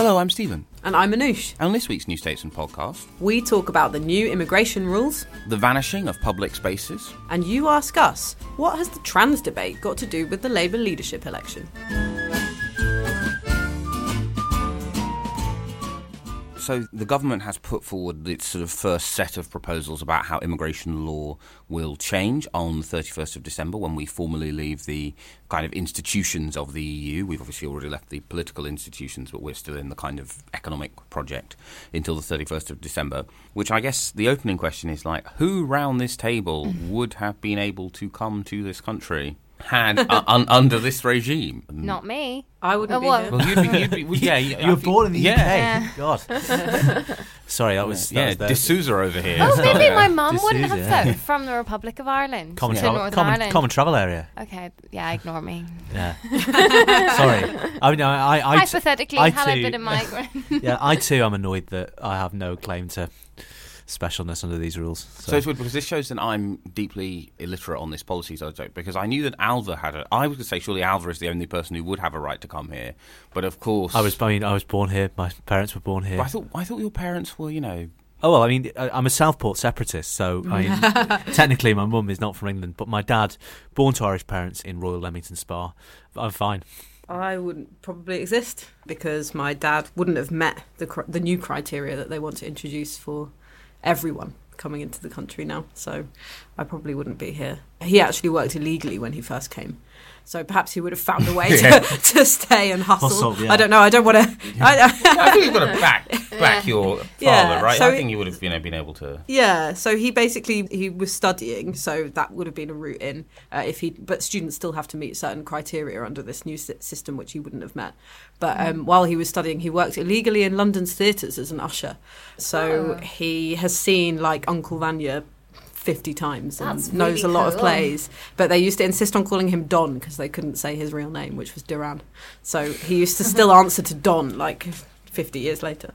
Hello, I'm Stephen. And I'm Anoosh. On this week's New Statesman podcast, We talk about the new immigration rules, the vanishing of public spaces. and you ask us, what has the trans debate got to do with the Labour leadership election? So the government has put forward its sort of first set of proposals about how immigration law will change on the 31st of December when we formally leave the kind of institutions of the EU. We've obviously already left the political institutions, but we're still in the kind of economic project until the 31st of December. Which I guess the opening question is like, who round this table would have been able to come to this country had uh, un- under this regime? Not me. I wouldn't Uh, be what? Well, you'd be, you'd be, well, yeah, you, You were born in the yeah. UK. God. Sorry, that was that Yeah, was the- D'Souza over here. Oh, maybe yeah. my mum wouldn't have yeah. voted from the Republic of Ireland common, to travel, Northern common, Ireland. common travel area. Okay, yeah, ignore me. Yeah. Sorry. I mean, I, I, I Hypothetically, I had I too- been a migrant. yeah, I too am annoyed that I have no claim to specialness under these rules. So it's weird because this shows that I'm deeply illiterate on this policy subject because I knew that Ailbhe had a. I was going to say surely Ailbhe is the only person who would have a right to come here, but of course I was, I mean, I was born here. My parents were born here. I thought I thought your parents were you know Oh well, I mean, I- I'm a Southport separatist, so I mean, technically my mum is not from England, but my dad, born to Irish parents in Royal Leamington Spa, I'm fine. I wouldn't probably exist because my dad wouldn't have met the the new criteria that they want to introduce for everyone coming into the country now. So I probably wouldn't be here. He actually worked illegally when he first came. So perhaps he would have found a way to, to stay and hustle. Hustle, yeah. I don't know. I don't want to. I, I think you've got to back back your father, Yeah, right? so I think you would have know been able to. Yeah, so he basically he was studying, so that would have been a route in. Uh, if he, but students still have to meet certain criteria under this new system, which he wouldn't have met. But um, while he was studying, he worked illegally in London's theatres as an usher. So he has seen like Uncle Vanya. 50 times and That's knows really a lot of plays. But they used to insist on calling him Don because they couldn't say his real name which was Duran. So he used to still answer to Don like 50 years later.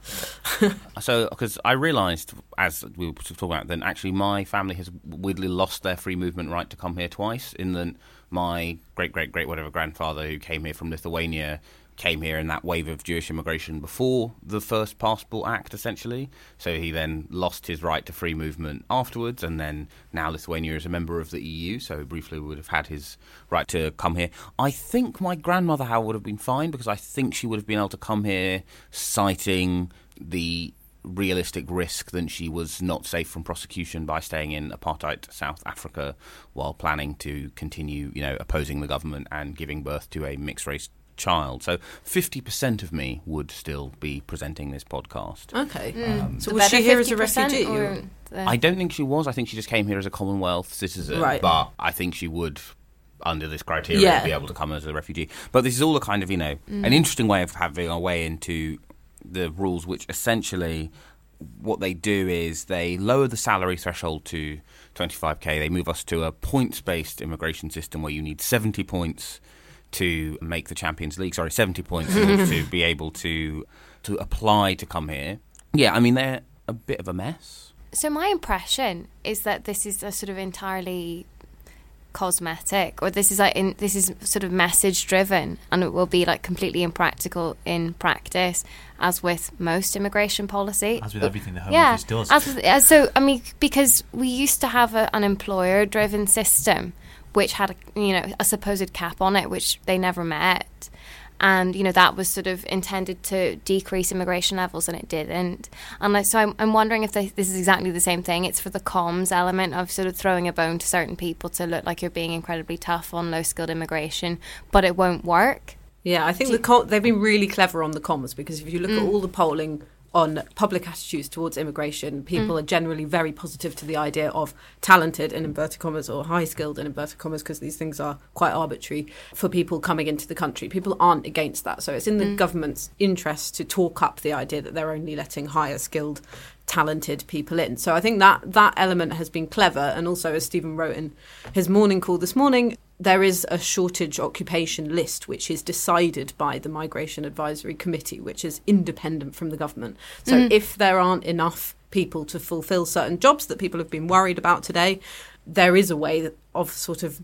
So, because I realised, as we were talking about, then actually my family has weirdly lost their free movement right to come here twice. In that my great great great whatever grandfather who came here from Lithuania came here in that wave of Jewish immigration before the first Passport Act, essentially. So he then lost his right to free movement afterwards, and then now Lithuania is a member of the EU, so briefly would have had his right to come here. I think my grandmother, how would have been fine because I think she would have been able to come here citing the realistic risk that she was not safe from prosecution by staying in apartheid South Africa while planning to continue, you know, opposing the government and giving birth to a mixed race child. So 50% of me would still be presenting this podcast. okay Mm. so was she here as a refugee or or- the- I don't think she was. I think she just came here as a Commonwealth citizen. Right. But I think she would, under this criteria, Yeah. be able to come as a refugee. But this is all a kind of, you know, an interesting way of having a way into the rules, which essentially what they do is they lower the salary threshold to 25k. They move us to a points based immigration system where you need 70 points to make the Champions League. Sorry, 70 points in order to be able to to apply to come here. Yeah, I mean they're a bit of a mess. So my impression is that this is a sort of entirely cosmetic or this is like in, this is sort of message driven and it will be like completely impractical in practice as with most immigration policy As with everything the Home yeah Office does. as with, uh, so i mean because we used to have a, an employer driven system which had a, you know a supposed cap on it which they never met. And you know that was sort of intended to decrease immigration levels and it didn't. And like, so I'm, I'm wondering if they, this is exactly the same thing. It's for the comms element of sort of throwing a bone to certain people to look like you're being incredibly tough on low skilled immigration but it won't work. Yeah, I think the they've been really clever on the comms because if you look at mm. all the polling on public attitudes towards immigration, people mm. are generally very positive to the idea of talented in inverted commas or high skilled in inverted commas because these things are quite arbitrary for people coming into the country. People aren't against that, so it's in the mm. government's interest to talk up the idea that they're only letting higher skilled talented people in. So I think that that element has been clever. And also as Stephen wrote in his morning call this morning there is a shortage occupation list which is decided by the Migration Advisory Committee, which is independent from the government. So mm. if there aren't enough people to fulfill certain jobs that people have been worried about today, there is a way of sort of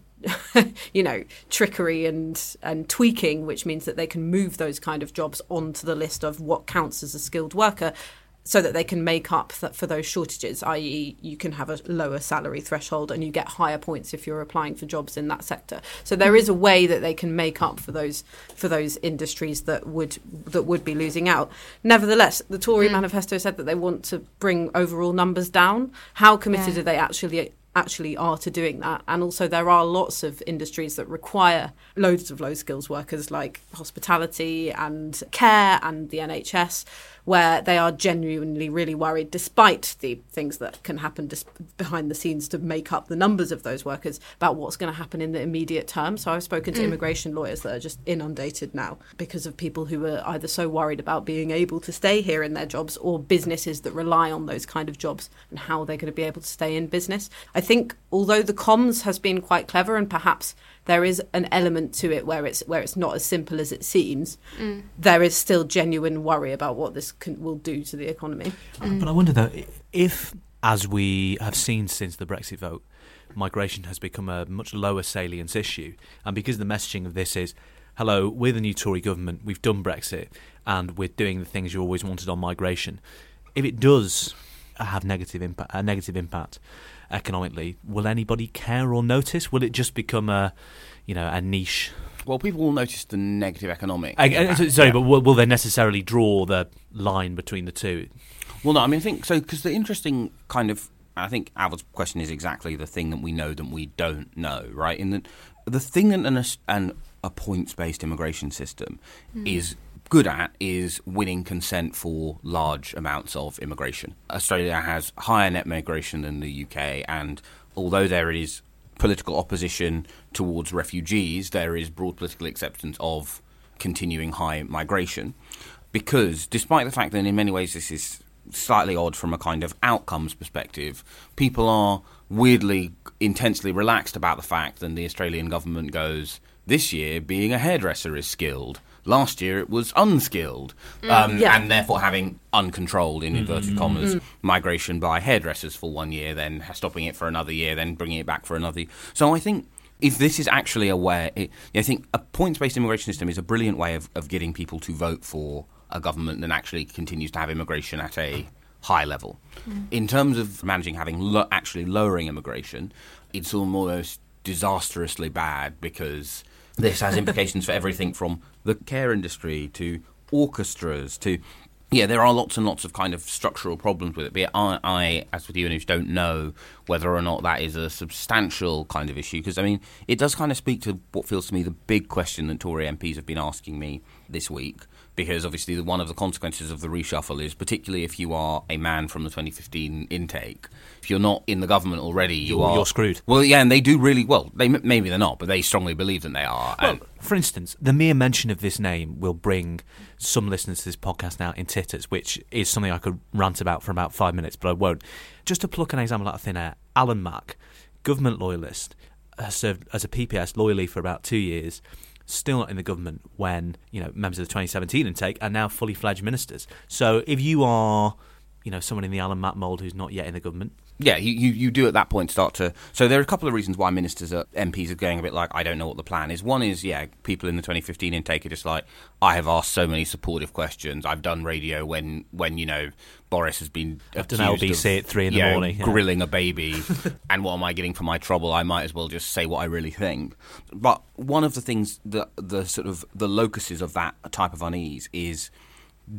you know trickery and and tweaking which means that they can move those kind of jobs onto the list of what counts as a skilled worker so that they can make up for those shortages, i.e., you can have a lower salary threshold and you get higher points if you're applying for jobs in that sector. So there is a way that they can make up for those for those industries that would that would be losing out. Nevertheless, the Tory mm. manifesto said that they want to bring overall numbers down. How committed Yeah. are they actually actually are to doing that and also there are lots of industries that require loads of low skills workers like hospitality and care and the NHS where they are genuinely really worried despite the things that can happen dis- behind the scenes to make up the numbers of those workers about what's going to happen in the immediate term so I've spoken to mm. immigration lawyers that are just inundated now because of people who are either so worried about being able to stay here in their jobs or businesses that rely on those kind of jobs and how they're going to be able to stay in business. I think although the comms has been quite clever and perhaps there is an element to it where it's where it's not as simple as it seems, mm. there is still genuine worry about what this can, will do to the economy. Uh, but I wonder though, if, as we have seen since the Brexit vote, migration has become a much lower salience issue, and because the messaging of this is, hello, we're the new Tory government, we've done Brexit, and we're doing the things you always wanted on migration. If it does have negative impact, a negative impact economically, will anybody care or notice? Will it just become a, you know, a niche? Well, people will notice the negative economic. I, I- impact, sorry, yeah. but will, will they necessarily draw the line between the two? Well, no, I mean, I think so because the interesting kind of, I think Ailbhe's question is exactly the thing that we know that we don't know, right? In that the thing that an, an a points-based immigration system hmm. is good at is winning consent for large amounts of immigration. Australia has higher net migration than the UK, and although there is political opposition towards refugees, there is broad political acceptance of continuing high migration. Because despite the fact that in many ways this is slightly odd from a kind of outcomes perspective, people are weirdly intensely relaxed about the fact that the Australian government goes, this year being a hairdresser is skilled. Last year it was unskilled, mm, um, Yeah. and therefore having uncontrolled, in inverted mm. commas, mm. migration by hairdressers for one year, then stopping it for another year, then bringing it back for another. So I think if this is actually a way, it, I think a points-based immigration system is a brilliant way of, of getting people to vote for a government that actually continues to have immigration at a high level. In terms of managing having lo- actually lowering immigration, it's almost disastrously bad because this has implications for everything from the care industry to orchestras to yeah, there are lots and lots of kind of structural problems with it. But I, I as with you, and don't know whether or not that is a substantial kind of issue. Because I mean, it does kind of speak to what feels to me the big question that Tory MPs have been asking me this week. Because obviously, the, one of the consequences of the reshuffle is, particularly if you are a man from the 2015 intake, if you're not in the government already, you You're- are you're screwed. Well, yeah, and they do really well. They maybe they're not, but they strongly believe that they are. Well, and, for instance, the mere mention of this name will bring some listeners to this podcast now in titters, which is something I could rant about for about five minutes, but I won't. Just to pluck an example out of thin air, Alan Mak, government loyalist, has served as a PPS loyally for about two years, still not in the government when, you know, members of the 2017 intake are now fully fledged ministers. So if you are, you know, someone in the Alan Mak mould who's not yet in the government, Yeah, you, you, you do at that point start to. So there are a couple of reasons why ministers are MPs are going a bit like I don't know what the plan is. One is yeah, people in the 2015 intake are just like I have asked so many supportive questions. I've done radio when when you know Boris has been I've done LBC of, at three in the yeah, morning, yeah. grilling a baby, and what am I getting for my trouble? I might as well just say what I really think. But one of the things that the sort of the locuses of that type of unease is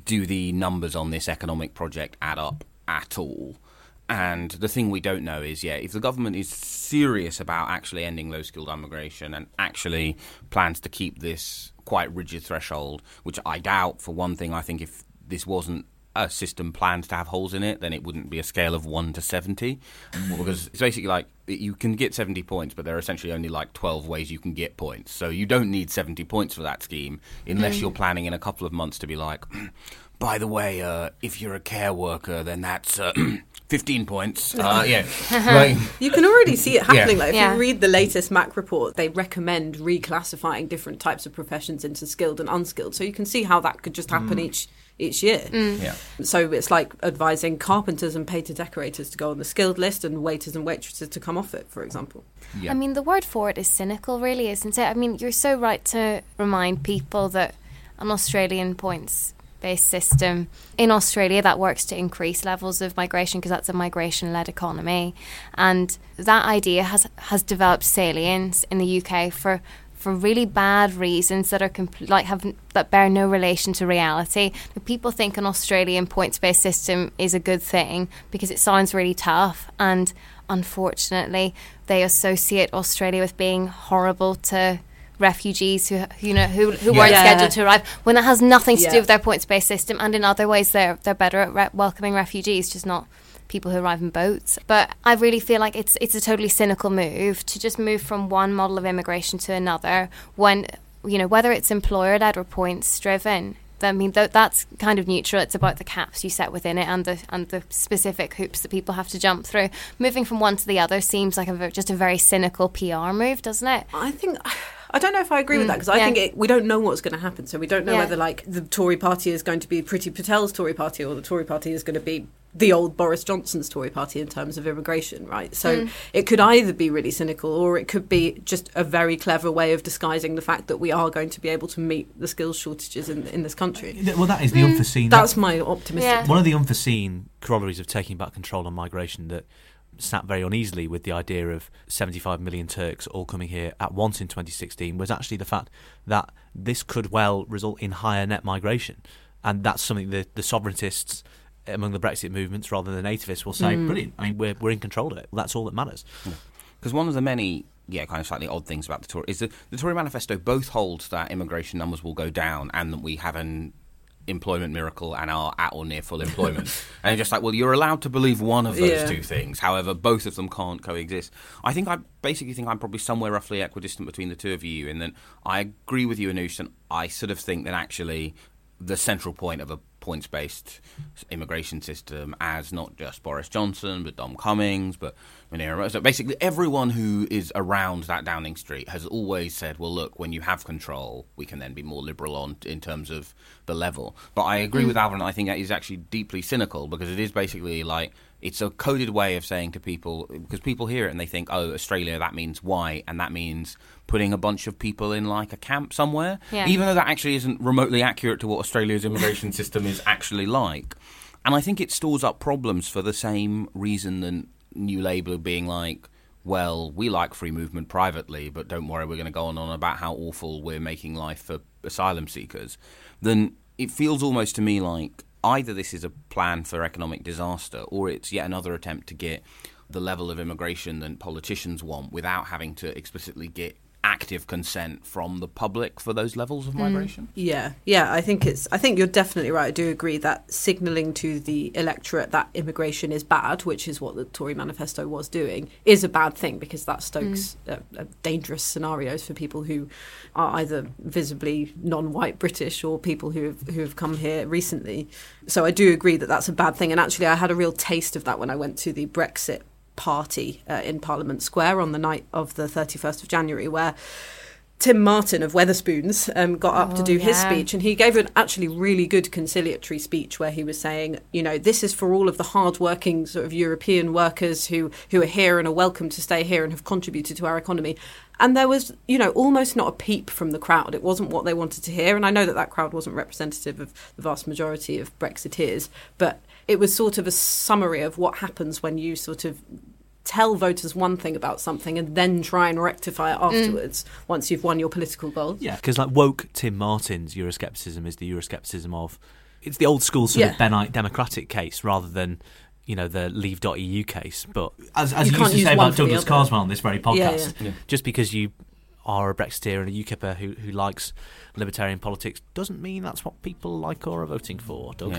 do the numbers on this economic project add up at all? And the thing we don't know is, yeah, if the government is serious about actually ending low skilled immigration and actually plans to keep this quite rigid threshold, which I doubt, for one thing, I think if this wasn't a system planned to have holes in it, then it wouldn't be a scale of 1 to 70. because it's basically like you can get 70 points, but there are essentially only like 12 ways you can get points. So you don't need 70 points for that scheme unless you're planning in a couple of months to be like, by the way, uh, if you're a care worker, then that's. Uh, 15 points. Uh, yeah. Like, You can already see it happening. Like if Yeah. you read the latest MAC report, they recommend reclassifying different types of professions into skilled and unskilled. So you can see how that could just happen each each year. yeah. So it's like advising carpenters and painter decorators to go on the skilled list and waiters and waitresses to come off it, for example. Yeah. I mean, the word for it is cynical, really, isn't it? I mean, you're so right to remind people that an Australian points based system in Australia that works to increase levels of migration because that's a migration led economy. And that idea has, has developed salience in the UK for. For really bad reasons that are compl- like have that bear no relation to reality. People think an Australian points-based system is a good thing because it sounds really tough, and unfortunately, they associate Australia with being horrible to refugees who who, you know who, who weren't Yeah. scheduled to arrive when it has nothing to Yeah. do with their points based system and in other ways they're they're better at re- welcoming refugees just not people who arrive in boats but I really feel like it's it's a totally cynical move to just move from one model of immigration to another when you know whether it's employer led or points driven I mean, th- that's kind of neutral. It's about the caps you set within it and the and the specific hoops that people have to jump through. Moving from one to the other seems like a, just a very cynical PR move, doesn't it? I think I don't know if I agree with that because I Mm, yeah. think it, we don't know what's going to happen. So we don't know Yeah. whether like the Tory party is going to be Priti Patel's Tory party or the Tory party is going to be the old Boris Johnson's Tory party in terms of immigration, right? So Mm. it could either be really cynical or it could be just a very clever way of disguising the fact that we are going to be able to meet the skills shortages in in this country. Well, that is the unforeseen. That's my optimistic. Yeah. One of the unforeseen corollaries of taking back control on migration that sat very uneasily with the idea of 75 million Turks all coming here at once in 2016 was actually the fact that this could well result in higher net migration. And that's something that the sovereigntists among the Brexit movements rather than nativists will say, mm. brilliant. I mean, we're, we're in control of it. That's all that matters. Because one of the many, yeah, kind of slightly odd things about the Tory is that the Tory manifesto both holds that immigration numbers will go down and that we have an employment miracle and are at or near full employment. and just like, well, you're allowed to believe one of those Yeah. two things. However, both of them can't coexist. I think I basically think I'm probably somewhere roughly equidistant between the two of you in that I agree with you, Anoosh, and I sort of think that actually the central point of a points based immigration system as not just Boris Johnson, but Dom Cummings, but Munira. So basically, everyone who is around that Downing Street has always said, well, look, when you have control, we can then be more liberal on in terms of the level. But I agree mm. with Alvin, I think that is actually deeply cynical because it is basically like it's a coded way of saying to people because people hear it and they think, oh, Australia, that means Y, and that means putting a bunch of people in like a camp somewhere, Yeah. even though that actually isn't remotely accurate to what Australia's immigration system is actually like. And I think it stores up problems for the same reason that New Labour being like, well, we like free movement privately, but don't worry, we're going to go on and on about how awful we're making life for asylum seekers. Then it feels almost to me like either this is a plan for economic disaster or it's yet another attempt to get the level of immigration that politicians want without having to explicitly get active consent from the public for those levels of migration. Yeah, yeah, I think it's. I think you're definitely right. I do agree that signalling to the electorate that immigration is bad, which is what the Tory manifesto was doing, is a bad thing because that stokes uh, uh, dangerous scenarios for people who are either visibly non-white British or people who have who have come here recently. So I do agree that that's a bad thing. And actually, I had a real taste of that when I went to the Brexit party uh, in Parliament Square on the night of the 31st of January, where Tim Martin of Wetherspoons um, got up to Oh, do his speech, and he gave an actually really good conciliatory speech where he was saying, you know, this is for all of the hard-working sort of European workers who who are here and are welcome to stay here and have contributed to our economy. And there was, you know, almost not a peep from the crowd. It wasn't what they wanted to hear, and I know that that crowd wasn't representative of the vast majority of Brexiteers, but it was sort of a summary of what happens when you sort of tell voters one thing about something and then try and rectify it mm. afterwards once you've won your political goals. Yeah, because like woke Tim Martin's Euroscepticism is the Euroscepticism of it's the old school sort Yeah. of Bennite democratic case rather than you know the Leave.eu case. But as, as You you, can't used to say one about for the Douglas other. Carswell on this very Yeah, podcast, yeah. just because you are a Brexiteer and a UKIPer who, who likes libertarian politics doesn't mean that's what people like or are voting for, Doug.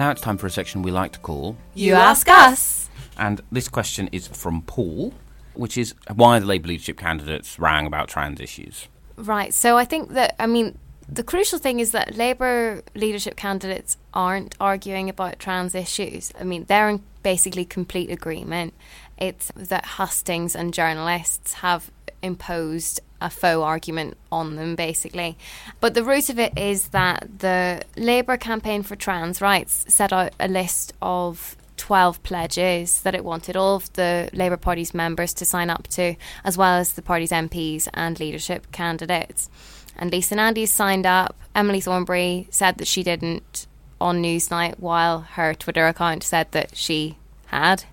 Now it's time for a section we like to call You ask us. And this question is from Paul, which is why the Labour leadership candidates rang about trans issues. Right. So I think that, I mean, the crucial thing is that Labour leadership candidates aren't arguing about trans issues. I mean, they're in basically complete agreement. It's that hustings and journalists have imposed a faux argument on them, basically. But the root of it is that the Labour campaign for trans rights set out a list of 12 pledges that it wanted all of the Labour Party's members to sign up to, as well as the party's MPs and leadership candidates. And Lisa Nandy signed up. Emily Thornberry said that she didn't on Newsnight, while her Twitter account said that she had.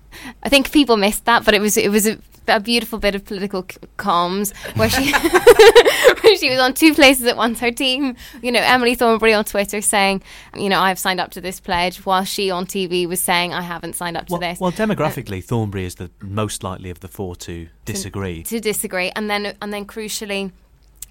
I think people missed that, but it was it was a, a beautiful bit of political c- comms where she where she was on two places at once. Her team, you know, Emily Thornberry on Twitter saying, you know, I've signed up to this pledge, while she on TV was saying, I haven't signed up to Well, this. well, uh, demographically, Thornberry is the most likely of the four to disagree. to disagree, and then and then crucially.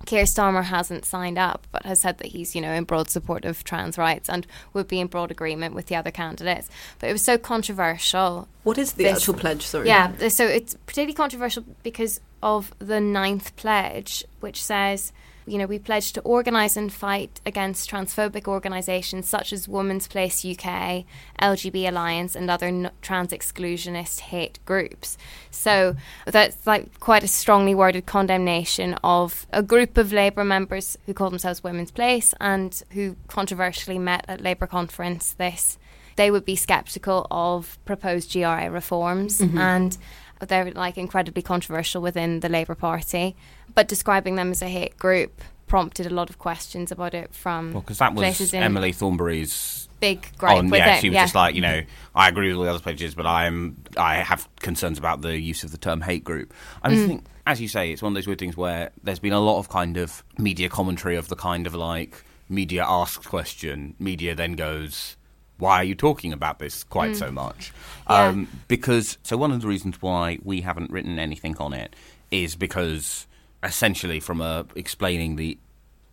Keir Starmer hasn't signed up, but has said that he's, you know, in broad support of trans rights and would be in broad agreement with the other candidates. But it was so controversial What is the This- actual pledge? Sorry. yeah, so it's particularly controversial because of the ninth pledge, which says, you know, we pledge to organise and fight against transphobic organisations such as Women's Place UK, LGB Alliance, and other n- trans exclusionist hate groups. So that's like quite a strongly worded condemnation of a group of Labour members who call themselves Women's Place and who controversially met at Labour conference this they would be skeptical of proposed GRA reforms mm-hmm. and they're like incredibly controversial within the Labour Party. But describing them as a hate group prompted a lot of questions about it from Well, because that was places in Emily Thornberry's big gripe with yeah, it. she was yeah. just like, you know, I agree with all the other pledges, but I'm I have concerns about the use of the term hate group. I Mm. think, as you say, it's one of those weird things where there's been a lot of kind of media commentary of the kind of like media asks question, media then goes, why are you talking about this quite so much? Mm. Yeah. Um, because so one of the reasons why we haven't written anything on it is because essentially from a explaining the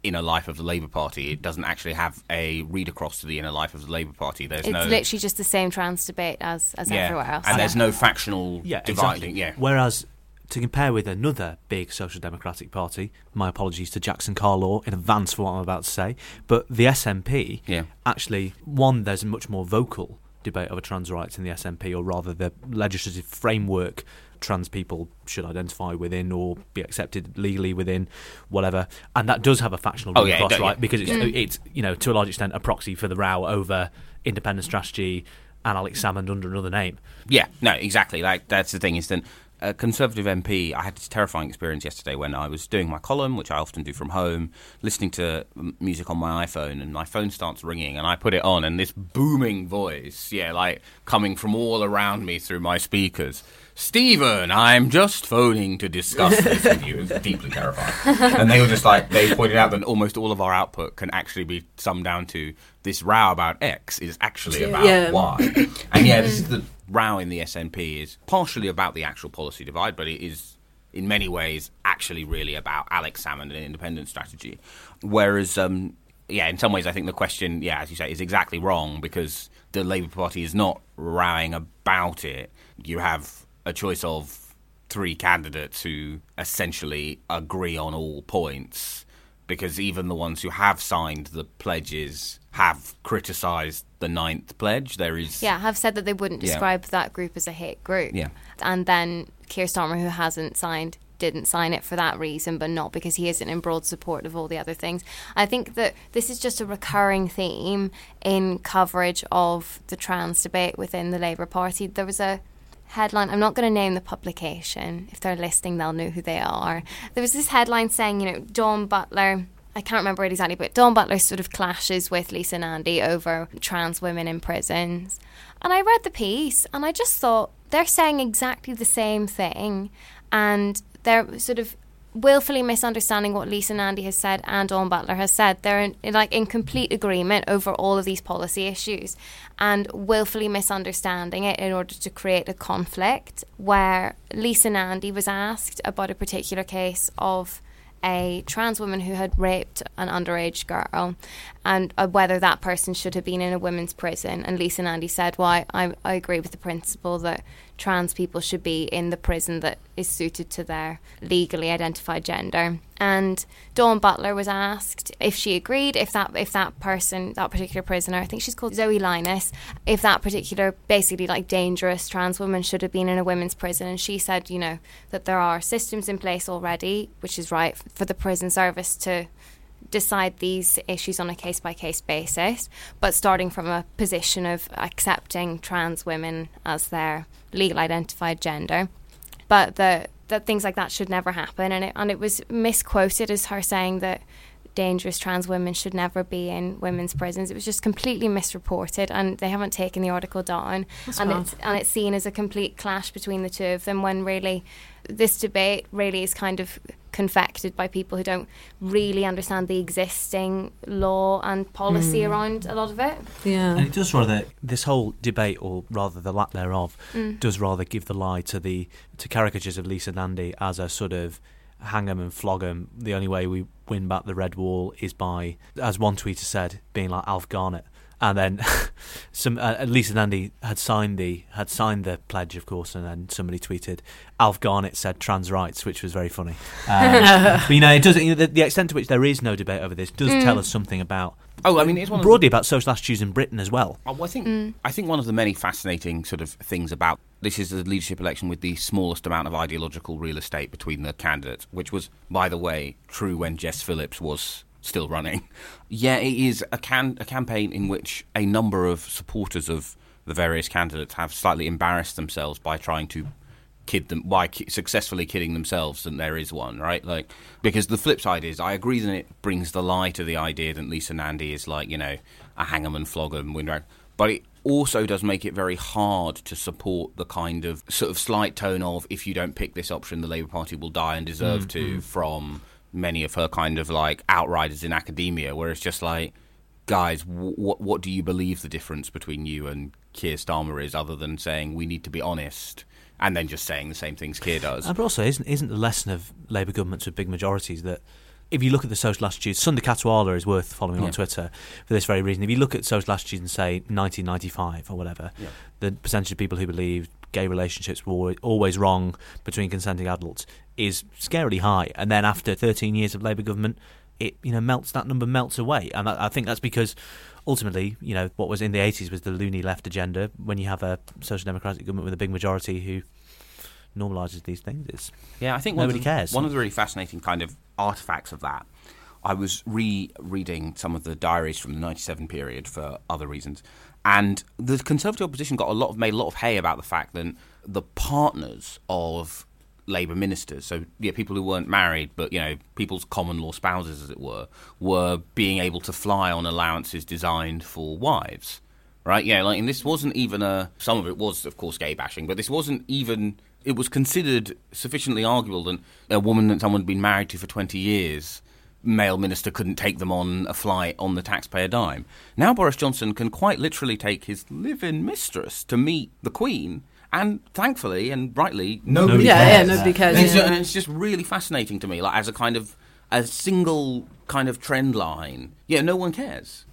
inner life of the Labour Party, it doesn't actually have a read across to the inner life of the Labour Party. There's it's no literally just the same trans debate as, as everywhere else. and yeah. there's no factional Yeah, dividing. exactly. Yeah, Whereas to compare with another big social democratic party, my apologies to Jackson Carlaw in advance for what I'm about to say, but the SNP Yeah. actually one there's a much more vocal debate over trans rights in the SNP, or rather the legislative framework trans people should identify within or be accepted legally within, whatever. And that does have a factional Oh, yeah, it across, right? yeah. Because it's mm. it's you know to a large extent a proxy for the row over independent strategy and Alex Salmond under another name. Yeah, no, exactly. Like that's the thing is that a Conservative MP, I had this terrifying experience yesterday when I was doing my column, which I often do from home, listening to music on my iPhone, and my phone starts ringing, and I put it on, and this booming voice, yeah, like coming from all around me through my speakers. Stephen, I'm just phoning to discuss this with you. It was deeply terrifying. And they were just like, they pointed out that almost all of our output can actually be summed down to this row about X is actually about Yeah. Y. And yeah, this is the row in the SNP is partially about the actual policy divide, but it is in many ways actually really about Alex Salmond and independent strategy. Whereas, um, yeah, in some ways, I think the question, yeah, as you say, is exactly wrong because the Labour Party is not rowing about it. You have a choice of three candidates who essentially agree on all points because even the ones who have signed the pledges have criticised the ninth pledge. There is Yeah, have said that they wouldn't Yeah. describe that group as a hate group. Yeah. And then Keir Starmer, who hasn't signed, didn't sign it for that reason, but not because he isn't in broad support of all the other things. I think that this is just a recurring theme in coverage of the trans debate within the Labour Party. There was a headline. I'm not going to name the publication. If they're listening, they'll know who they are. There was this headline saying, you know, Dawn Butler. I can't remember it exactly, but Dawn Butler sort of clashes with Lisa Nandy over trans women in prisons. And I read the piece and I just thought they're saying exactly the same thing and they're sort of willfully misunderstanding what Lisa Nandy has said and Dawn Butler has said. They're in, like in complete agreement over all of these policy issues and willfully misunderstanding it in order to create a conflict where Lisa Nandy was asked about a particular case of a trans woman who had raped an underage girl and uh, whether that person should have been in a women's prison. And Lisa Nandy said, Well, I, I agree with the principle that trans people should be in the prison that is suited to their legally identified gender. And Dawn Butler was asked if she agreed, if that if that person, that particular prisoner, I think she's called Zoe Linus, if that particular basically like dangerous trans woman should have been in a women's prison. And she said, you know, that there are systems in place already, which is right for the prison service to decide these issues on a case by case basis, but starting from a position of accepting trans women as their legal identified gender. But the that things like that should never happen, and it and it was misquoted as her saying that dangerous trans women should never be in women's prisons. It was just completely misreported, and they haven't taken the article down, and it's and it's seen as a complete clash between the two of them. When really, this debate really is kind of confected by people who don't really understand the existing law and policy hmm. around a lot of it. Yeah. And it does rather this whole debate, or rather the lack thereof, hmm. does rather give the lie to the to caricatures of Lisa Nandy as a sort of hang 'em and flog 'em. The only way we win back the red wall is by, as one tweeter said, being like Alf Garnett. And then some uh, Lisa Nandy had signed the had signed the pledge, of course, and then somebody tweeted Alf Garnett said trans rights, which was very funny. Um, but you know, it does. You know, the, the extent to which there is no debate over this does tell us something about Oh, I mean, it's one of the- broadly about social attitudes in Britain as well. Oh, well, I think I think one of the many fascinating sort of things about this is the leadership election with the smallest amount of ideological real estate between the candidates, which was, by the way, true when Jess Phillips was still running. Yeah, it is a can a campaign in which a number of supporters of the various candidates have slightly embarrassed themselves by trying to kid them by ki- successfully kidding themselves that there is one, right? Like because the flip side is I agree that it brings the lie to the idea that Lisa Nandy is like you know a hang 'em and flog 'em windrag, but it also does make it very hard to support the kind of sort of slight tone of if you don't pick this option, the Labour Party will die and deserve to mm-hmm. from many of her kind of like outriders in academia, where it's just like guys, wh- what what do you believe the difference between you and Keir Starmer is, other than saying we need to be honest, and then just saying the same things Keir does? Uh, but also, isn't isn't the lesson of Labour governments with big majorities that if you look at the social attitudes, Sunder Katwala is worth following Yeah. on Twitter for this very reason. If you look at social attitudes and say 1995 or whatever, Yeah. the percentage of people who believe gay relationships were always wrong between consenting adults is scarily high. And then after 13 years of Labour government, it you know melts that number melts away, and I, I think that's because ultimately, you know, what was in the 80s was the loony left agenda. When you have a social democratic government with a big majority who normalises these things, it's Yeah, I think Nobody the, cares. One of the really fascinating kind of artifacts of that, I was re-reading some of the diaries from the '97 period for other reasons, and the Conservative opposition got a lot of made a lot of hay about the fact that the partners of Labour ministers, so yeah, people who weren't married, but you know, people's common law spouses, as it were, were being able to fly on allowances designed for wives, right? Yeah, like, and this wasn't even a. Some of it was, of course, gay bashing, but this wasn't even. It was considered sufficiently arguable that a woman that someone had been married to for twenty years male minister couldn't take them on a flight on the taxpayer dime. Now Boris Johnson can quite literally take his live-in mistress to meet the Queen, and thankfully and rightly, Nobody Yeah, cares. yeah, nobody cares. and it's, yeah. and it's just really fascinating to me, like as a kind of a single kind of trend line. Yeah, no one cares.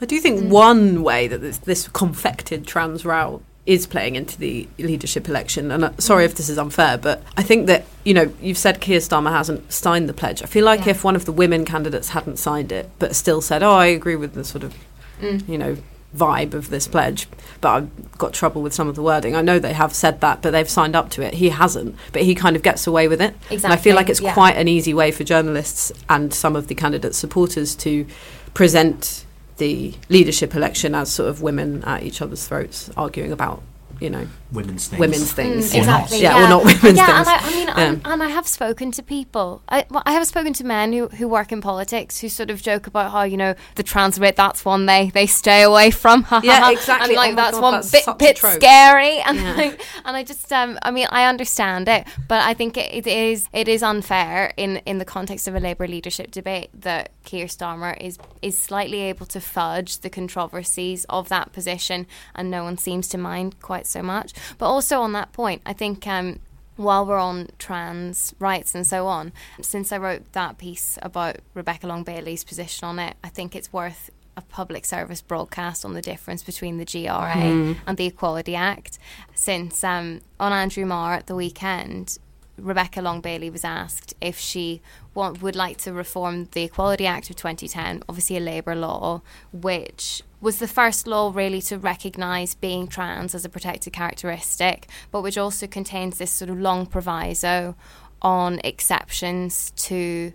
I do think one way that this, this confected trans row is playing into the leadership election, and uh, sorry if this is unfair, but I think that you know you've said Keir Starmer hasn't signed the pledge. I feel like Yeah. if one of the women candidates hadn't signed it, but still said, "Oh, I agree with the sort of Mm. you know vibe of this pledge," but I've got trouble with some of the wording. I know they have said that, but they've signed up to it. He hasn't, but he kind of gets away with it. And I feel like it's yeah. quite an easy way for journalists and some of the candidates' supporters to present the leadership election as sort of women at each other's throats arguing about, you know, Women's things. women's things. Mm, exactly. Yeah, Yeah, or not women's yeah, things. and I, I mean, Yeah. and, and I have spoken to people. I, well, I have spoken to men who, who work in politics who sort of joke about how you know the trans bit. That's one they they stay away from. Yeah, exactly. And like Oh that's God, one that's bit bit scary. And Yeah. I, and I just um I mean I understand it, but I think it, it is it is unfair in in the context of a Labour leadership debate that Keir Starmer is is slightly able to fudge the controversies of that position, and no one seems to mind quite so much. But also on that point, I think. Um, while we're on trans rights and so on, since I wrote that piece about Rebecca Long Bailey's position on it, I think it's worth a public service broadcast on the difference between the GRA and the Equality Act. Since um, on Andrew Marr at the weekend, Rebecca Long Bailey was asked if she want, would like to reform the Equality Act of 2010, obviously a Labour law, which was the first law really to recognise being trans as a protected characteristic, but which also contains this sort of long proviso on exceptions to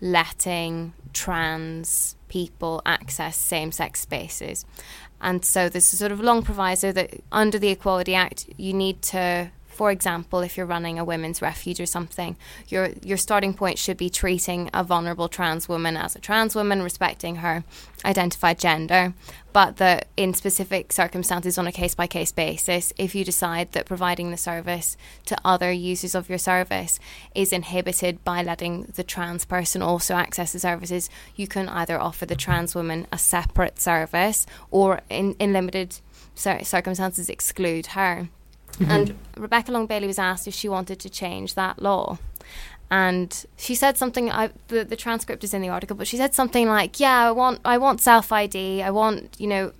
letting trans people access same sex spaces. And so there's a sort of long proviso that under the Equality Act, you need to, for example, if you're running a women's refuge or something, your your starting point should be treating a vulnerable trans woman as a trans woman, respecting her identified gender, but that in specific circumstances on a case by case basis, if you decide that providing the service to other users of your service is inhibited by letting the trans person also access the services, you can either offer the trans woman a separate service or in, in limited circumstances exclude her. Mm-hmm. And Rebecca Long Bailey was asked if she wanted to change that law. And she said something. I, the the transcript is in the article, but she said something like, "Yeah, I want I want self ID. I want you know,"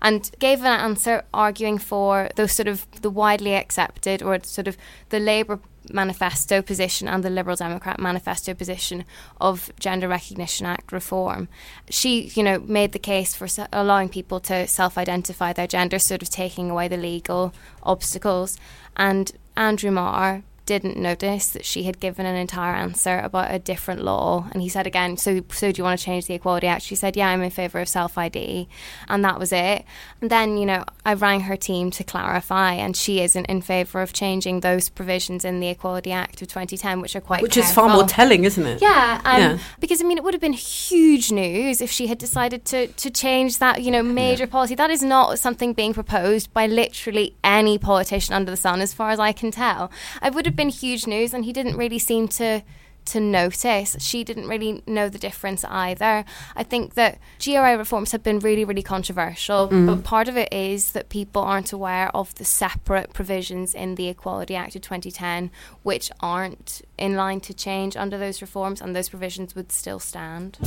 and gave an answer arguing for those sort of the widely accepted or sort of the Labour manifesto position and the Liberal Democrat manifesto position of Gender Recognition Act reform. She, you know, made the case for allowing people to self-identify their gender, sort of taking away the legal obstacles. And Andrew Marr didn't notice that she had given an entire answer about a different law and he said again so so do you want to change the equality act she said yeah i'm in favor of self id and that was it and then you know i rang her team to clarify and she isn't in favor of changing those provisions in the equality act of 2010 which are quite Which is far more telling, isn't it? Yeah, um, Yeah. because I mean, it would have been huge news if she had decided to to change that, you know, major policy. That is not something being proposed by literally any politician under the sun, as far as I can tell. It would have been huge news, and he didn't really seem to to notice. She didn't really know the difference either. I think that GRA reforms have been really, really controversial, but mm. part of it is that people aren't aware of the separate provisions in the Equality Act of 2010, which aren't in line to change under those reforms, and those provisions would still stand.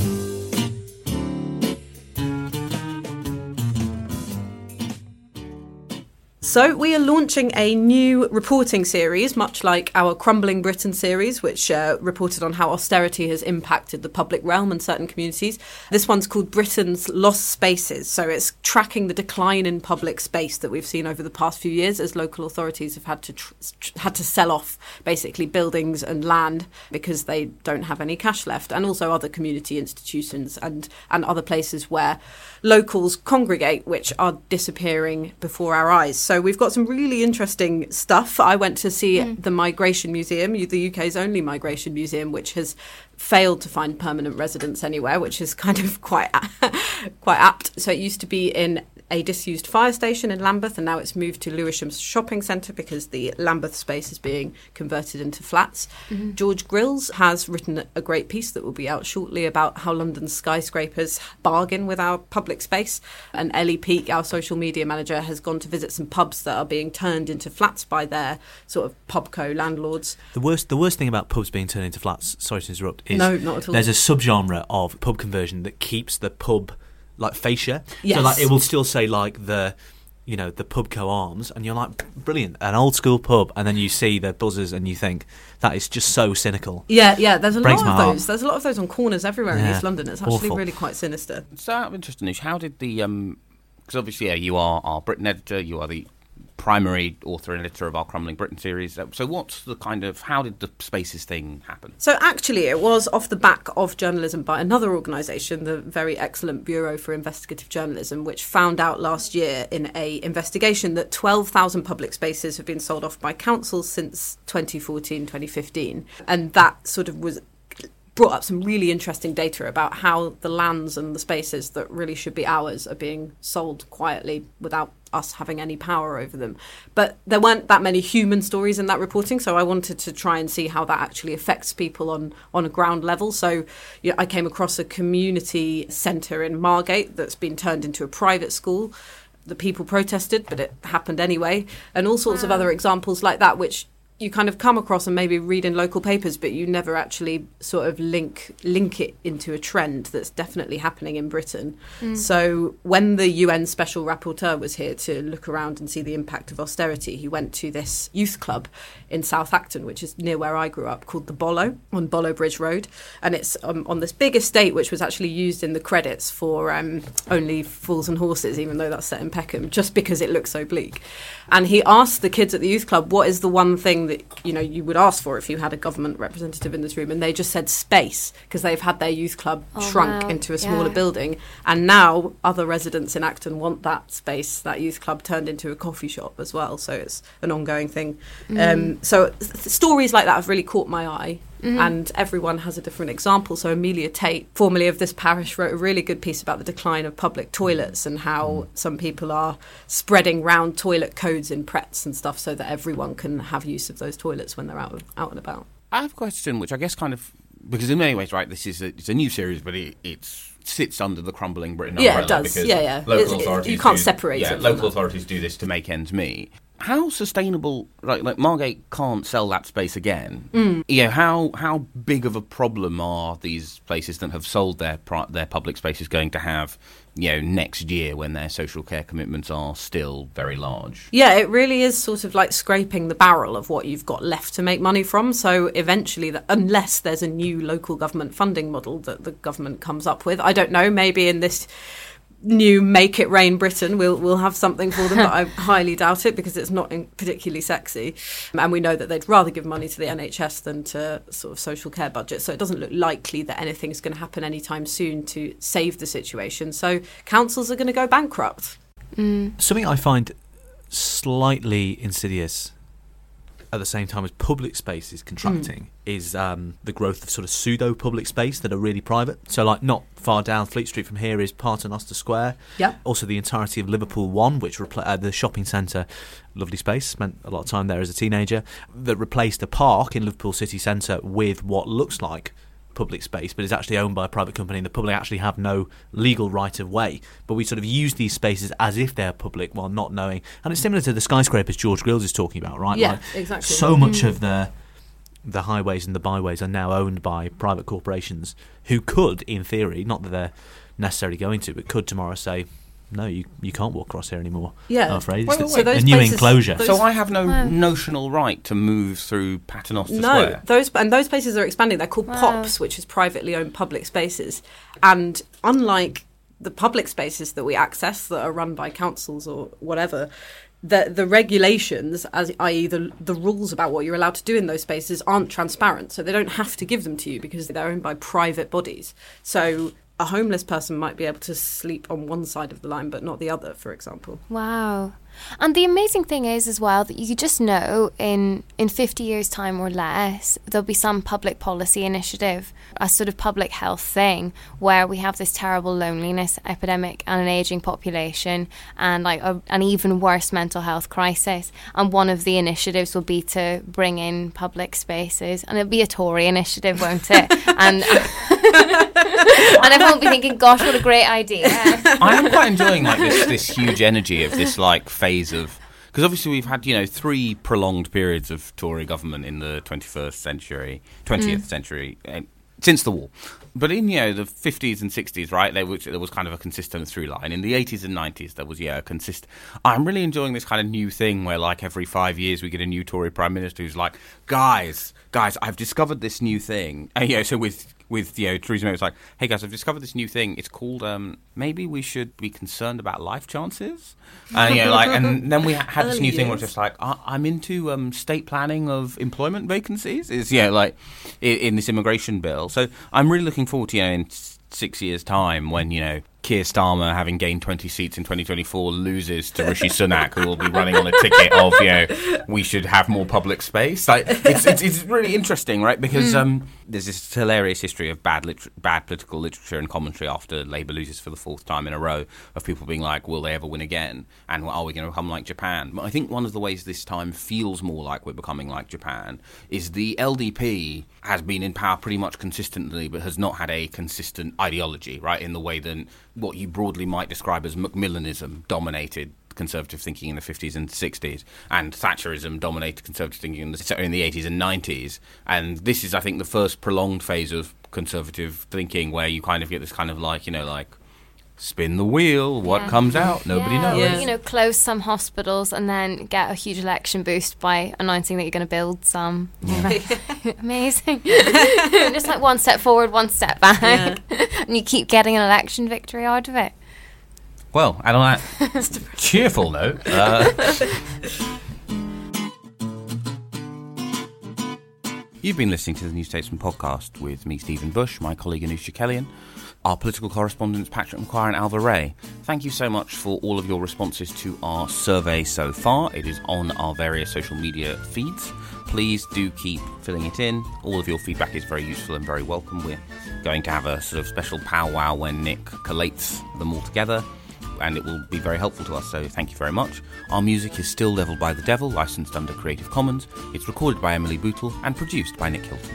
So, we are launching a new reporting series, much like our Crumbling Britain series, which uh, reported on how austerity has impacted the public realm and certain communities. This one's called Britain's Lost Spaces. So, it's tracking the decline in public space that we've seen over the past few years as local authorities have had to tr- tr- had to sell off basically buildings and land because they don't have any cash left, and also other community institutions and and other places where locals congregate, which are disappearing before our eyes. So So we've got some really interesting stuff. I went to see hmm. the Migration Museum, the UK's only migration museum, which has failed to find permanent residents anywhere, which is kind of quite quite apt. So it used to be in a disused fire station in Lambeth, and now it's moved to Lewisham's shopping centre because the Lambeth space is being converted into flats. Mm-hmm. George Grylls has written a great piece that will be out shortly about how London skyscrapers bargain with our public space. And Ellie Peake, our social media manager, has gone to visit some pubs that are being turned into flats by their sort of pubco landlords. The worst, the worst thing about pubs being turned into flats. Sorry to interrupt. Is No, not at all. There's a subgenre of pub conversion that keeps the pub like fascia. Yes. So like it will still say like the, you know, the pubco arms, and you're like brilliant, an old school pub, and then you see the buzzers, and you think that is just so cynical. Yeah, yeah. There's a Breaks lot my of heart. those. There's a lot of those on corners everywhere in East London. It's actually awful. really quite sinister. So out of interest, Anoosh, how did the um? Because obviously, yeah, you are our Britain editor. You are the primary author and editor of our Crumbling Britain series. Uh, So, what's the kind of how did the spaces thing happen? So actually, it was off the back of journalism by another organisation, the very excellent Bureau for Investigative Journalism, which found out last year in a investigation that 12,000 public spaces have been sold off by councils since 2014, 2015, and that sort of was brought up some really interesting data about how the lands and the spaces that really should be ours are being sold quietly without us having any power over them. But there weren't that many human stories in that reporting, so I wanted to try and see how that actually affects people on on a ground level. So you know, I came across a community centre in Margate that's been turned into a private school. The people protested, but it happened anyway, and all sorts of other examples like that, which you kind of come across and maybe read in local papers, but you never actually sort of link link it into a trend that's definitely happening in Britain. So when the UN Special Rapporteur was here to look around and see the impact of austerity, he went to this youth club in South Acton, which is near where I grew up, called the Bollo on Bollo Bridge Road, and it's um, on this big estate which was actually used in the credits for um, Only Fools and Horses, even though that's set in Peckham, just because it looks so bleak. And he asked the kids at the youth club, "What is the one thing that you know you would ask for if you had a government representative in this room?" And they just said space because they've had their youth club Oh, shrunk wow. into a smaller Yeah. building, and now other residents in Acton want that space, that youth club turned into a coffee shop as well. So it's an ongoing thing. Um, so th- stories like that have really caught my eye. Mm-hmm. And everyone has a different example. So Amelia Tate, formerly of this parish, wrote a really good piece about the decline of public toilets and how mm-hmm. some people are spreading round toilet codes in Prets and stuff, so that everyone can have use of those toilets when they're out out and about. I have a question, which I guess kind of because in many ways, right, this is a, it's a new series, but it it's sits under the crumbling Britain Yeah, it does. because Yeah, yeah. local it- authorities you can't do- separate yeah, it from local that. authorities do this to make ends meet. How sustainable? Like, like Margate can't sell that space again. Mm. You know, how how big of a problem are these places that have sold their their public spaces going to have? You know, next year when their social care commitments are still very large. Yeah, it really is sort of like scraping the barrel of what you've got left to make money from. So eventually, the, unless there's a new local government funding model that the government comes up with, I don't know. Maybe in this new "Make It Rain Britain," we'll we'll have something for them, but I highly doubt it because it's not in- particularly sexy, um, and we know that they'd rather give money to the NHS than to sort of social care budget. So it doesn't look likely that anything's going to happen anytime soon to save the situation. So councils are going to go bankrupt. Mm. Something I find slightly insidious at the same time as public space is contracting is um, the growth of sort of pseudo public space that are really private. So, like, not far down Fleet Street from here is Paternoster Square. Yep. Also, the entirety of Liverpool One, which repla- uh, the shopping centre, lovely space. Spent a lot of time there as a teenager. That replaced a park in Liverpool city centre with what looks like public space, but is actually owned by a private company, and the public actually have no legal right of way. But we sort of use these spaces as if they're public while not knowing. And it's similar to the skyscrapers George Grylls is talking about, right? Yeah, Like, exactly. So much mm-hmm. of the the highways and the byways are now owned by private corporations who could, in theory, not that they're necessarily going to, but could tomorrow say, no, you, you can't walk across here anymore. Yeah. I'm afraid. Wait, It's wait, the- wait. a So new those places- enclosure. those- So I have no Wow. notional right to move through Paternoster No, Square. those and those places are expanding. They're called Wow. POPs, which is privately owned public spaces. And unlike the public spaces that we access that are run by councils or whatever, the the regulations, as i.e. the the rules about what you're allowed to do in those spaces, aren't transparent. So they don't have to give them to you because they're owned by private bodies. So a homeless person might be able to sleep on one side of the line but not the other, for example. Wow. And the amazing thing is as well that you just know in in 50 years time or less there'll be some public policy initiative, a sort of public health thing where we have this terrible loneliness epidemic and an aging population and like a, an even worse mental health crisis and one of the initiatives will be to bring in public spaces and it'll be a Tory initiative, won't it? and and everyone will be thinking, gosh, what a great idea. I am quite enjoying like this this huge energy of this like phase of because obviously we've had you know three prolonged periods of Tory government in the 21st century, 20th century. eh, Since the war, but in you know the 50s and 60s, right? There was there was kind of a consistent through line. In the 80s and 90s, there was yeah a consist. I'm really enjoying this kind of new thing where like every five years we get a new Tory prime minister who's like, guys, guys, I've discovered this new thing. And yeah, so with with you know Theresa May was like, "Hey guys, I've discovered this new thing. It's called um, maybe we should be concerned about life chances." And you know, like, and then we had this new thing where it's just like, I- "I'm into um, state planning of employment vacancies." Is yeah, like in, in this immigration bill. So I'm really looking forward to you know in six years' time when you know Keir Starmer, having gained 20 seats in 2024, loses to Rishi Sunak, who will be running on a ticket of, you know, we should have more public space. Like, it's, it's, it's really interesting, right? Because um, there's this hilarious history of bad, liter- bad political literature and commentary after Labour loses for the fourth time in a row of people being like, will they ever win again? And are we going to become like Japan? But I think one of the ways this time feels more like we're becoming like Japan is the LDP has been in power pretty much consistently, but has not had a consistent ideology, right? In the way that what you broadly might describe as Macmillanism dominated conservative thinking in the 50s and 60s, and Thatcherism dominated conservative thinking in the, in the 80s and 90s. And this is, I think, the first prolonged phase of conservative thinking where you kind of get this kind of like, you know, like spin the wheel, what Yeah. comes out, nobody yeah, knows. Yeah. You know, close some hospitals and then get a huge election boost by announcing that you're going to build some. Amazing. Just like one step forward, one step back. and you keep getting an election victory out of it. Well, and on that cheerful note, uh, you've been listening to the New Statesman podcast with me, Stephen Bush, my colleague Anoosh Chakelian, our political correspondents Patrick Maguire and Ailbhe Rea. Thank you so much for all of your responses to our survey so far. It is on our various social media feeds. Please do keep filling it in. All of your feedback is very useful and very welcome. We're going to have a sort of special powwow when Nick collates them all together and it will be very helpful to us, so thank you very much. Our music is still Leveled by the Devil, licensed under Creative Commons. It's recorded by Emily Bootle and produced by Nick Hilton.